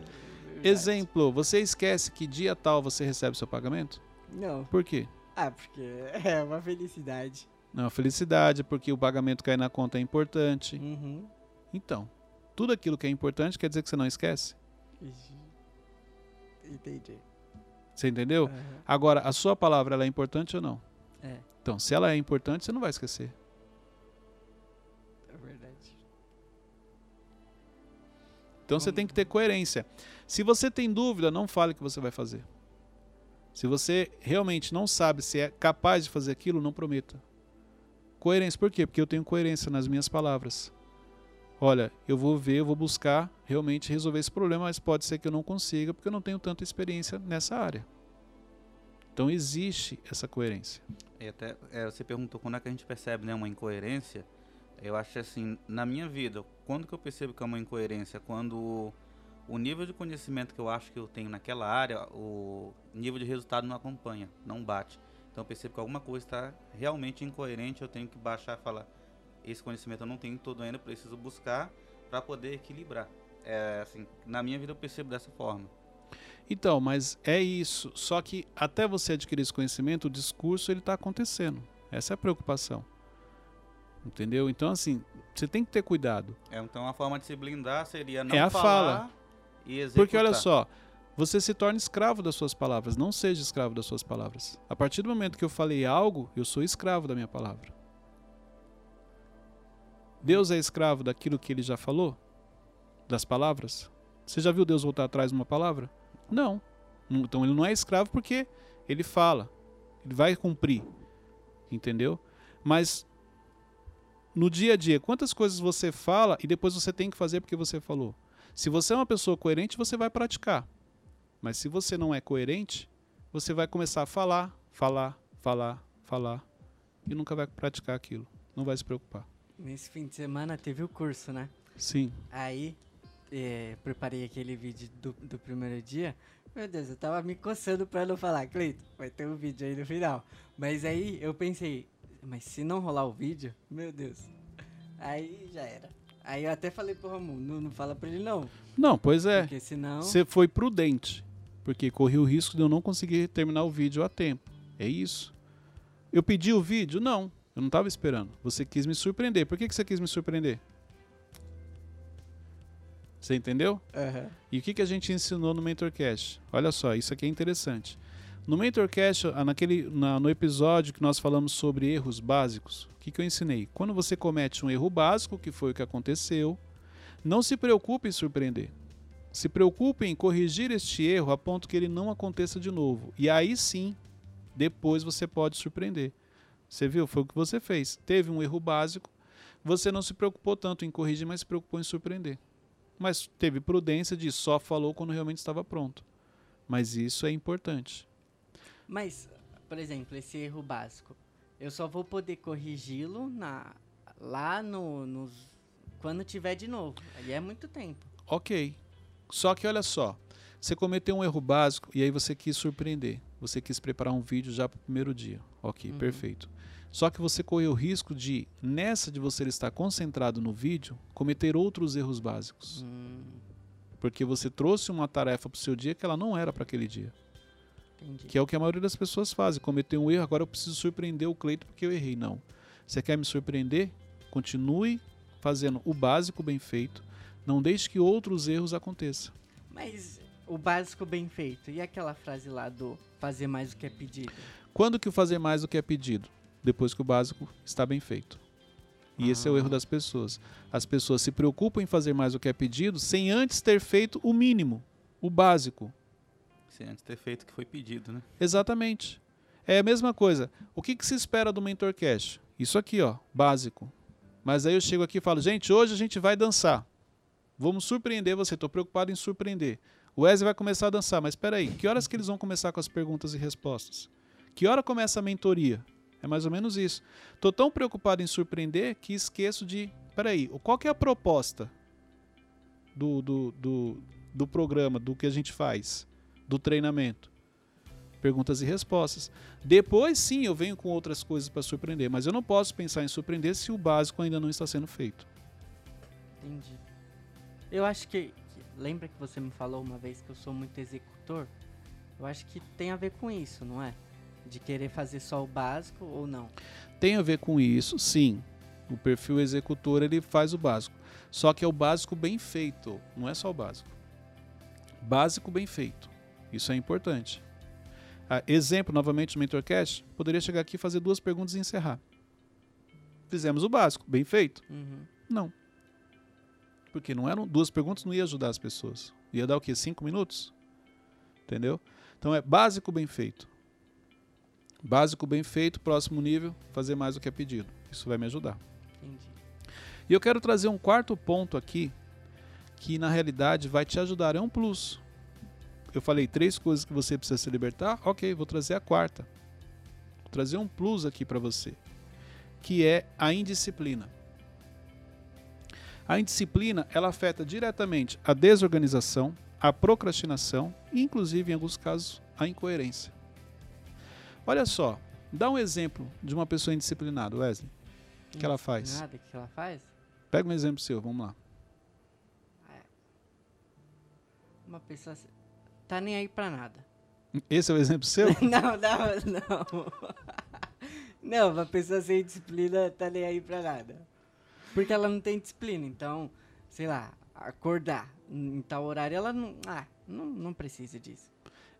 Exemplo, você esquece que dia tal você recebe seu pagamento? Não. Por quê? Ah, porque é uma felicidade. Não, felicidade, porque o pagamento cair na conta é importante. Uhum. Então, tudo aquilo que é importante quer dizer que você não esquece? Entendi. Você entendeu? Uhum. Agora, a sua palavra ela é importante ou não? É. Então, se ela é importante, você não vai esquecer. É verdade. Então você tem que ter coerência. Se você tem dúvida, não fale o que você vai fazer. Se você realmente não sabe se é capaz de fazer aquilo, não prometa. Coerência, por quê? Porque eu tenho coerência nas minhas palavras olha, eu vou ver, eu vou buscar realmente resolver esse problema, mas pode ser que eu não consiga porque eu não tenho tanta experiência nessa área. Então existe essa coerência. E até é, você perguntou quando é que a gente percebe né, uma incoerência. Eu acho assim, na minha vida, quando que eu percebo que é uma incoerência? Quando o nível de conhecimento que eu acho que eu tenho naquela área, o nível de resultado não acompanha, não bate. Então eu percebo que alguma coisa está realmente incoerente, eu tenho que baixar e falar, esse conhecimento eu não tenho todo ainda, preciso buscar para poder equilibrar. É, assim, na minha vida eu percebo dessa forma. Então, mas é isso. Só que até você adquirir esse conhecimento, o discurso ele está acontecendo. Essa é a preocupação. Entendeu? Então, assim, você tem que ter cuidado. É, então a forma de se blindar seria não é a falar fala. e executar. Porque olha só, você se torna escravo das suas palavras. Não seja escravo das suas palavras. A partir do momento que eu falei algo, eu sou escravo da minha palavra. Deus é escravo daquilo que ele já falou? Das palavras? Você já viu Deus voltar atrás de uma palavra? Não. Então ele não é escravo porque ele fala. Ele vai cumprir. Entendeu? Mas no dia a dia, quantas coisas você fala e depois você tem que fazer porque você falou? Se você é uma pessoa coerente, você vai praticar. Mas se você não é coerente, você vai começar a falar, falar, falar, falar e nunca vai praticar aquilo. Não vai se preocupar. Nesse fim de semana teve o curso, né? Sim. Aí é, preparei aquele vídeo do, do primeiro dia, meu Deus, eu tava me coçando pra não falar, Cleito, vai ter um vídeo aí no final. Mas aí eu pensei, mas se não rolar o vídeo, meu Deus. Aí já era. Aí eu até falei pro Romulo, não, não fala pra ele não. Não, pois é. Porque senão. Você foi prudente, porque corri o risco de eu não conseguir terminar o vídeo a tempo. É isso. Eu pedi o vídeo? Não, eu não estava esperando. Você quis me surpreender. Por que, que você quis me surpreender? Você entendeu? Aham. E o que, que a gente ensinou no MentorCast? Olha só, isso aqui é interessante. No MentorCast, ah, naquele, na- no episódio que nós falamos sobre erros básicos, o que, que eu ensinei? Quando você comete um erro básico, que foi o que aconteceu, não se preocupe em surpreender. Se preocupe em corrigir este erro a ponto que ele não aconteça de novo. E aí sim, depois você pode surpreender. Você viu? Foi o que você fez. Teve um erro básico, você não se preocupou tanto em corrigir, mas se preocupou em surpreender mas teve prudência de só falou quando realmente estava pronto. Mas isso é importante. Mas, por exemplo, esse erro básico, eu só vou poder corrigi-lo na lá no nos, quando tiver de novo. Aí é muito tempo. Ok. Só que olha só, você cometeu um erro básico e aí você quis surpreender. Você quis preparar um vídeo já para o primeiro dia. Ok, Uhum. perfeito. Só que você correu o risco de, nessa de você estar concentrado no vídeo, cometer outros erros básicos. Hum, Porque você trouxe uma tarefa para o seu dia que ela não era para aquele dia. entendi. Que é o que a maioria das pessoas fazem. Cometer um erro, agora eu preciso surpreender o Cleito porque eu errei. Não. Você quer me surpreender? Continue fazendo o básico bem feito. Não deixe que outros erros aconteçam. Mas o básico bem feito. E aquela frase lá do fazer mais do que é pedido? Quando que o fazer mais do que é pedido? Depois que o básico está bem feito. E esse é o Ah. erro das pessoas. As pessoas se preocupam em fazer mais do que é pedido sem antes ter feito o mínimo, o básico. Sem antes ter feito o que foi pedido, né? Exatamente. É a mesma coisa. O que, que se espera do MentorCast? Isso aqui, ó, básico. Mas aí eu chego aqui e falo, gente, hoje a gente vai dançar. Vamos surpreender você. Estou preocupado em surpreender. O Wesley vai começar a dançar, mas espera aí, que horas que eles vão começar com as perguntas e respostas? Que hora começa a mentoria? É mais ou menos isso. Estou tão preocupado em surpreender que esqueço de. Espera aí, qual que é a proposta do, do, do, do programa, do que a gente faz, do treinamento? Perguntas e respostas. Depois sim eu venho com outras coisas para surpreender, mas eu não posso pensar em surpreender se o básico ainda não está sendo feito. Entendi. Eu acho que- Lembra que você me falou uma vez que eu sou muito executor? Eu acho que tem a ver com isso, não é? De querer fazer só o básico ou não. Tem a ver com isso, sim. O perfil executor ele faz o básico. Só que é o básico bem feito, não é só o básico. Básico bem feito. Isso é importante. Ah, exemplo, novamente no MentorCast, poderia chegar aqui, fazer duas perguntas e encerrar. Fizemos o básico, bem feito? Uhum. Não. Porque não eram duas perguntas, não ia ajudar as pessoas. Ia dar o quê? Cinco minutos? Entendeu? Então é básico bem feito. Básico bem feito, próximo nível, fazer mais do que é pedido. Isso vai me ajudar. Entendi. E eu quero trazer um quarto ponto aqui, que na realidade vai te ajudar, é um plus. Eu falei três coisas que você precisa se libertar, ok, vou trazer a quarta. Vou trazer um plus aqui para você, que é a indisciplina. A indisciplina, ela afeta diretamente a desorganização, a procrastinação e, inclusive, em alguns casos, a incoerência. Olha só, dá um exemplo de uma pessoa indisciplinada, Wesley. O que ela faz? Nada que ela faz? Pega um exemplo seu, vamos lá. Uma pessoa. Tá nem aí pra nada. Esse é o exemplo seu? não, não, não. Não, uma pessoa sem disciplina tá nem aí pra nada. Porque ela não tem disciplina, então, sei lá, acordar em tal horário, ela não. Ah, não, não precisa disso.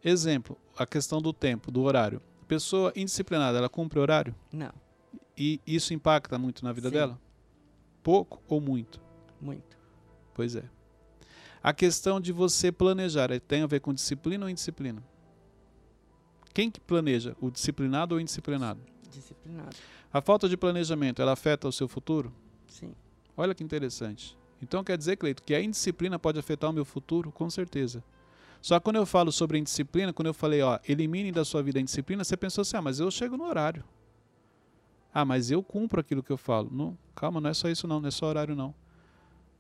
Exemplo, a questão do tempo, do horário. Pessoa indisciplinada, ela cumpre horário? Não, E isso impacta muito na vida Sim. dela? Pouco ou muito? muito. Pois é. A questão de você planejar eh, tem a ver com disciplina ou indisciplina? Quem que planeja? O disciplinado ou o indisciplinado? Disciplinado. A falta de planejamento, ela afeta o seu futuro? Sim. Olha que interessante. Então quer dizer, Cleito, que a indisciplina pode afetar o meu futuro? Com certeza. Só que quando eu falo sobre indisciplina, quando eu falei, ó, elimine da sua vida a indisciplina, você pensou assim, ah, mas eu chego no horário. Ah, mas eu cumpro aquilo que eu falo. Não, calma, não é só isso não, não é só horário não.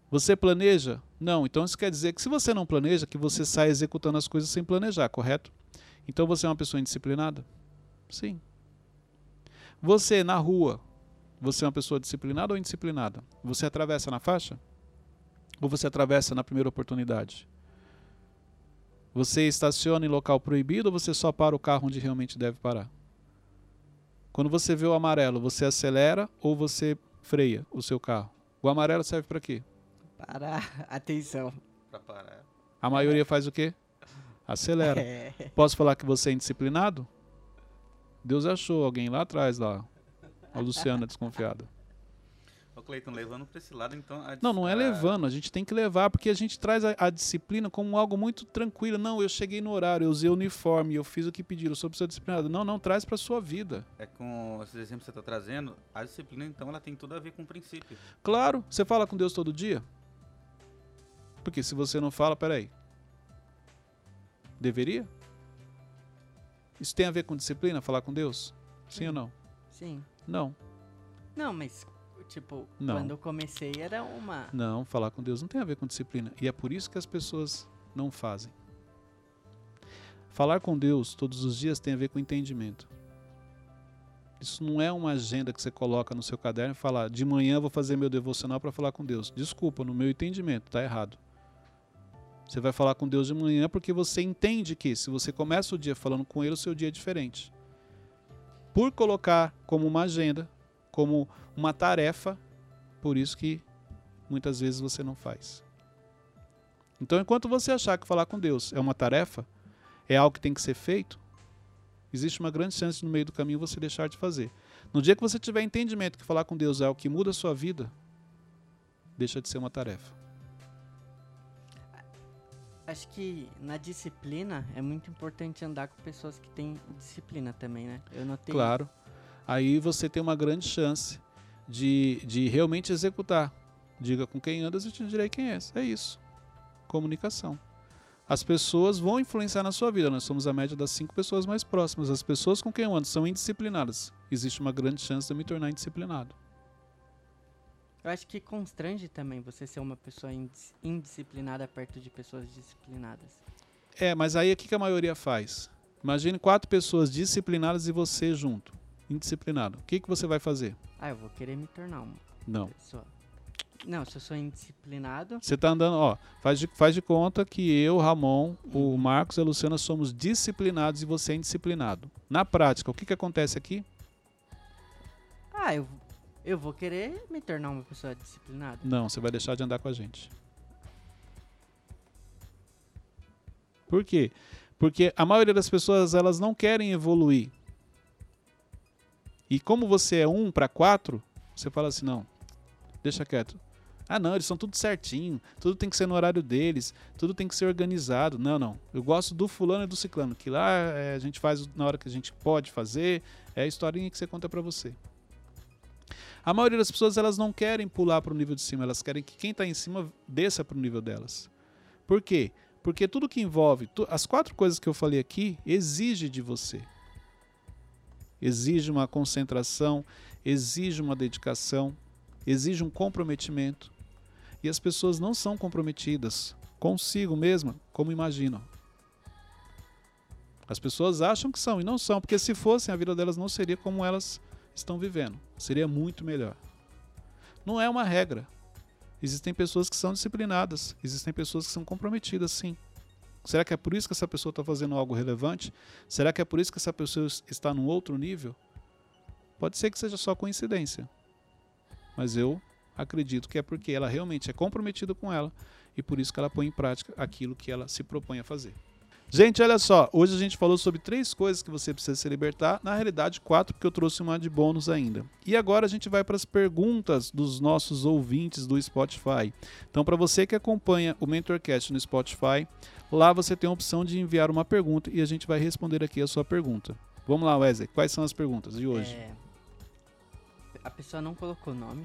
Você planeja? Não. Então isso quer dizer que se você não planeja, que você sai executando as coisas sem planejar, correto? Então você é uma pessoa indisciplinada? Sim. Você na rua, você é uma pessoa disciplinada ou indisciplinada? Você atravessa na faixa? Ou você atravessa na primeira oportunidade? Você estaciona em local proibido ou você só para o carro onde realmente deve parar? Quando você vê o amarelo, você acelera ou você freia o seu carro? O amarelo serve para quê? Parar, atenção. Pra parar. A maioria faz o quê? Acelera. É. Posso falar que você é indisciplinado? Deus achou alguém lá atrás, lá. A Luciana desconfiada. Ô, Cleiton, levando pra esse lado, então. a- Não, não é levando, a gente tem que levar, porque a gente traz a, a disciplina como algo muito tranquilo. Não, eu cheguei no horário, eu usei o uniforme, eu fiz o que pediram, eu sou pessoa disciplinada. Não, não, traz pra sua vida. É com esses exemplos que você tá trazendo, a disciplina, então, ela tem tudo a ver com o princípio. Claro, você fala com Deus todo dia? Porque se você não fala, peraí. Deveria? Isso tem a ver com disciplina, falar com Deus? Sim ou não? Sim. Não. Não, mas, tipo, Não. quando eu comecei era uma. Não, falar com Deus não tem a ver com disciplina. E é por isso que as pessoas não fazem. Falar com Deus todos os dias tem a ver com entendimento. Isso não é uma agenda que você coloca no seu caderno e fala, de manhã eu vou fazer meu devocional para falar com Deus. Desculpa, no meu entendimento, está errado. Você vai falar com Deus de manhã porque você entende que se você começa o dia falando com Ele, o seu dia é diferente. Por colocar como uma agenda, como uma tarefa, por isso que muitas vezes você não faz. Então, enquanto você achar que falar com Deus é uma tarefa, é algo que tem que ser feito, existe uma grande chance de, no meio do caminho você deixar de fazer. No dia que você tiver entendimento que falar com Deus é algo que muda a sua vida, deixa de ser uma tarefa. Acho que na disciplina é muito importante andar com pessoas que têm disciplina também, né? Eu notei. Claro. Aí você tem uma grande chance de, de realmente executar. Diga com quem andas e te direi quem és. É isso. Comunicação. As pessoas vão influenciar na sua vida. Nós somos a média das cinco pessoas mais próximas. As pessoas com quem eu ando são indisciplinadas. Existe uma grande chance de eu me tornar indisciplinado. Eu acho que constrange também você ser uma pessoa indis- indisciplinada perto de pessoas disciplinadas. É, mas aí o que a maioria faz? Imagine quatro pessoas disciplinadas e você junto. Indisciplinado. O que, que você vai fazer? Ah, eu vou querer me tornar uma Não. pessoa. Não, se eu sou indisciplinado, Você tá andando, ó, faz de, faz de conta que eu, Ramon, o Marcos e a Luciana somos disciplinados e você é indisciplinado. Na prática, o que, que acontece aqui? ah, eu, eu vou querer me tornar uma pessoa disciplinada. Não, você vai deixar de andar com a gente. Por quê? Porque a maioria das pessoas elas não querem evoluir. E como você é um para quatro, você fala assim, não, deixa quieto. Ah, não, eles são tudo certinho, tudo tem que ser no horário deles, tudo tem que ser organizado. Não, não. Eu gosto do fulano e do ciclano, que lá é, a gente faz na hora que a gente pode fazer, é a historinha que você conta para você. A maioria das pessoas elas não querem pular para o nível de cima, elas querem que quem está em cima desça para o nível delas. Por quê? Porque tudo que envolve, tu- as quatro coisas que eu falei aqui, exige de você. Exige uma concentração, exige uma dedicação, exige um comprometimento. E as pessoas não são comprometidas consigo mesma como imaginam. As pessoas acham que são e não são, porque se fossem, a vida delas não seria como elas estão vivendo. Seria muito melhor. Não é uma regra. Existem pessoas que são disciplinadas, existem pessoas que são comprometidas, sim. Será que é por isso que essa pessoa está fazendo algo relevante? Será que é por isso que essa pessoa está num outro nível? Pode ser que seja só coincidência. Mas eu acredito que é porque ela realmente é comprometida com ela e por isso que ela põe em prática aquilo que ela se propõe a fazer. Gente, olha só, hoje a gente falou sobre três coisas que você precisa se libertar, na realidade quatro, porque eu trouxe uma de bônus ainda. E agora a gente vai para as perguntas dos nossos ouvintes do Spotify. Então, para você que acompanha o Mentorcast no Spotify, lá você tem a opção de enviar uma pergunta e a gente vai responder aqui a sua pergunta. Vamos lá, Wesley, quais são as perguntas de hoje? É, a pessoa não colocou nome.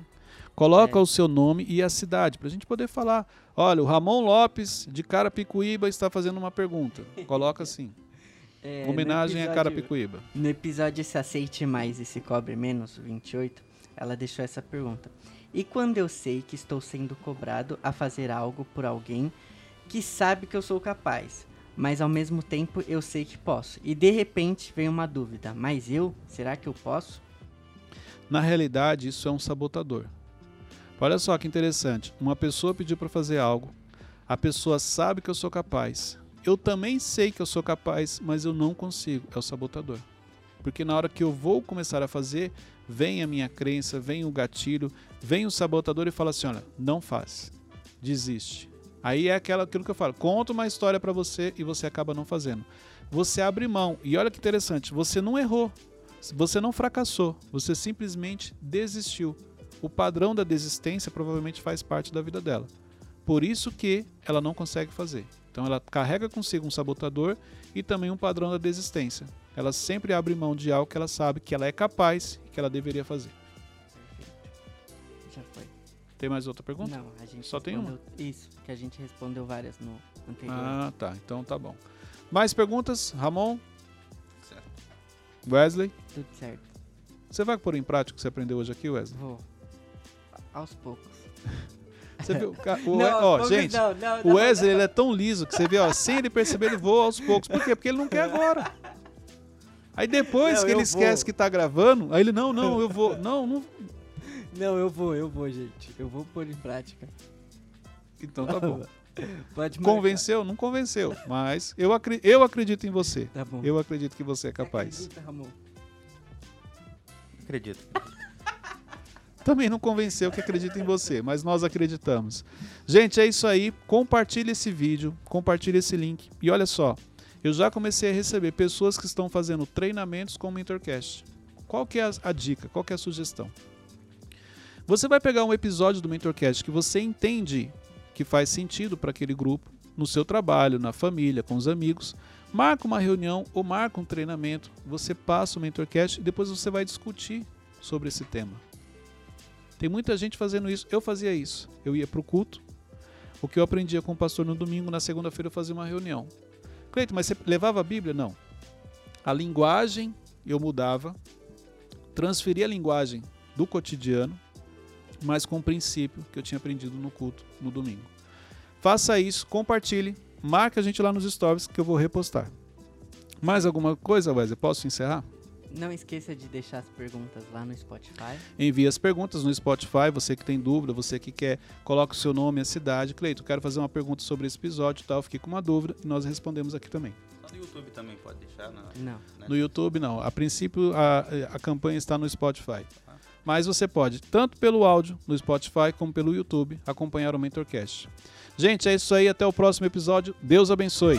Coloca É. o seu nome e a cidade, para a gente poder falar. Olha, o Ramon Lopes, de Carapicuíba, está fazendo uma pergunta. Coloca assim, É, homenagem a episódio- Carapicuíba. No episódio Se Aceite Mais e Se Cobre Menos, 28, ela deixou essa pergunta. E quando eu sei que estou sendo cobrado a fazer algo por alguém que sabe que eu sou capaz, mas ao mesmo tempo eu sei que posso. E de repente vem uma dúvida: mas eu, será que eu posso? Na realidade, isso é um sabotador. Olha só que interessante. Uma pessoa pediu para fazer algo, a pessoa sabe que eu sou capaz. Eu também sei que eu sou capaz, mas eu não consigo. É o sabotador. Porque na hora que eu vou começar a fazer, vem a minha crença, vem o gatilho, vem o sabotador e fala assim: olha, não faz, desiste. Aí é aquela, aquilo que eu falo: conta uma história para você e você acaba não fazendo. Você abre mão. E olha que interessante: você não errou, você não fracassou, você simplesmente desistiu. O padrão da desistência provavelmente faz parte da vida dela. Por isso que ela não consegue fazer. Então ela carrega consigo um sabotador e também um padrão da desistência. Ela sempre abre mão de algo que ela sabe que ela é capaz e que ela deveria fazer. Já foi. Tem mais outra pergunta? Não, a gente Só tem respondeu- Isso, que a gente respondeu várias no anterior. Ah, tá. Então tá bom. Mais perguntas? Ramon? Wesley? Tudo certo. Você vai pôr em prática o que você aprendeu hoje aqui, Wesley? Vou. Aos poucos. Você viu? O, Não, ó, gente, não, não, o Wesley ele é tão liso que você vê, ó, sem ele perceber, ele voa aos poucos. Por quê? Porque ele não quer agora. Aí depois que ele esquece vou. que tá gravando, aí ele, não, não, eu vou. Não, não. Não, eu vou, eu vou, gente. Eu vou pôr em prática. Então tá bom. Convenceu? Não convenceu. Mas eu, acri- eu acredito em você. Tá bom. Eu acredito que você é capaz. acredita, Ramon? Acredito. Também não convenceu que acredita em você, mas nós acreditamos. Gente, é isso aí. Compartilhe esse vídeo, compartilhe esse link. E olha só, eu já comecei a receber pessoas que estão fazendo treinamentos com o Mentorcast. Qual que é a, a dica? Qual que é a sugestão? Você vai pegar um episódio do Mentorcast que você entende que faz sentido para aquele grupo, no seu trabalho, na família, com os amigos. Marca uma reunião ou marca um treinamento. Você passa o Mentorcast e depois você vai discutir sobre esse tema. Tem muita gente fazendo isso. Eu fazia isso. Eu ia para o culto. O que eu aprendia com o pastor no domingo, na segunda-feira eu fazia uma reunião. Cleito, mas você levava a Bíblia? Não. A linguagem eu mudava, transferia a linguagem do cotidiano, mas com o princípio que eu tinha aprendido no culto no domingo. Faça isso, compartilhe, marque a gente lá nos stories que eu vou repostar. Mais alguma coisa, Wesley? Posso encerrar? Não esqueça de deixar as perguntas lá no Spotify. Envie as perguntas no Spotify, você que tem dúvida, você que quer, coloque o seu nome a cidade. Cleito, quero fazer uma pergunta sobre esse episódio e tal, fiquei com uma dúvida e nós respondemos aqui também. Só no YouTube também pode deixar, não. Não. né? No YouTube não, a princípio a, a campanha está no Spotify. Mas você pode, tanto pelo áudio no Spotify como pelo YouTube, acompanhar o Mentorcast. Gente, é isso aí, até o próximo episódio. Deus abençoe.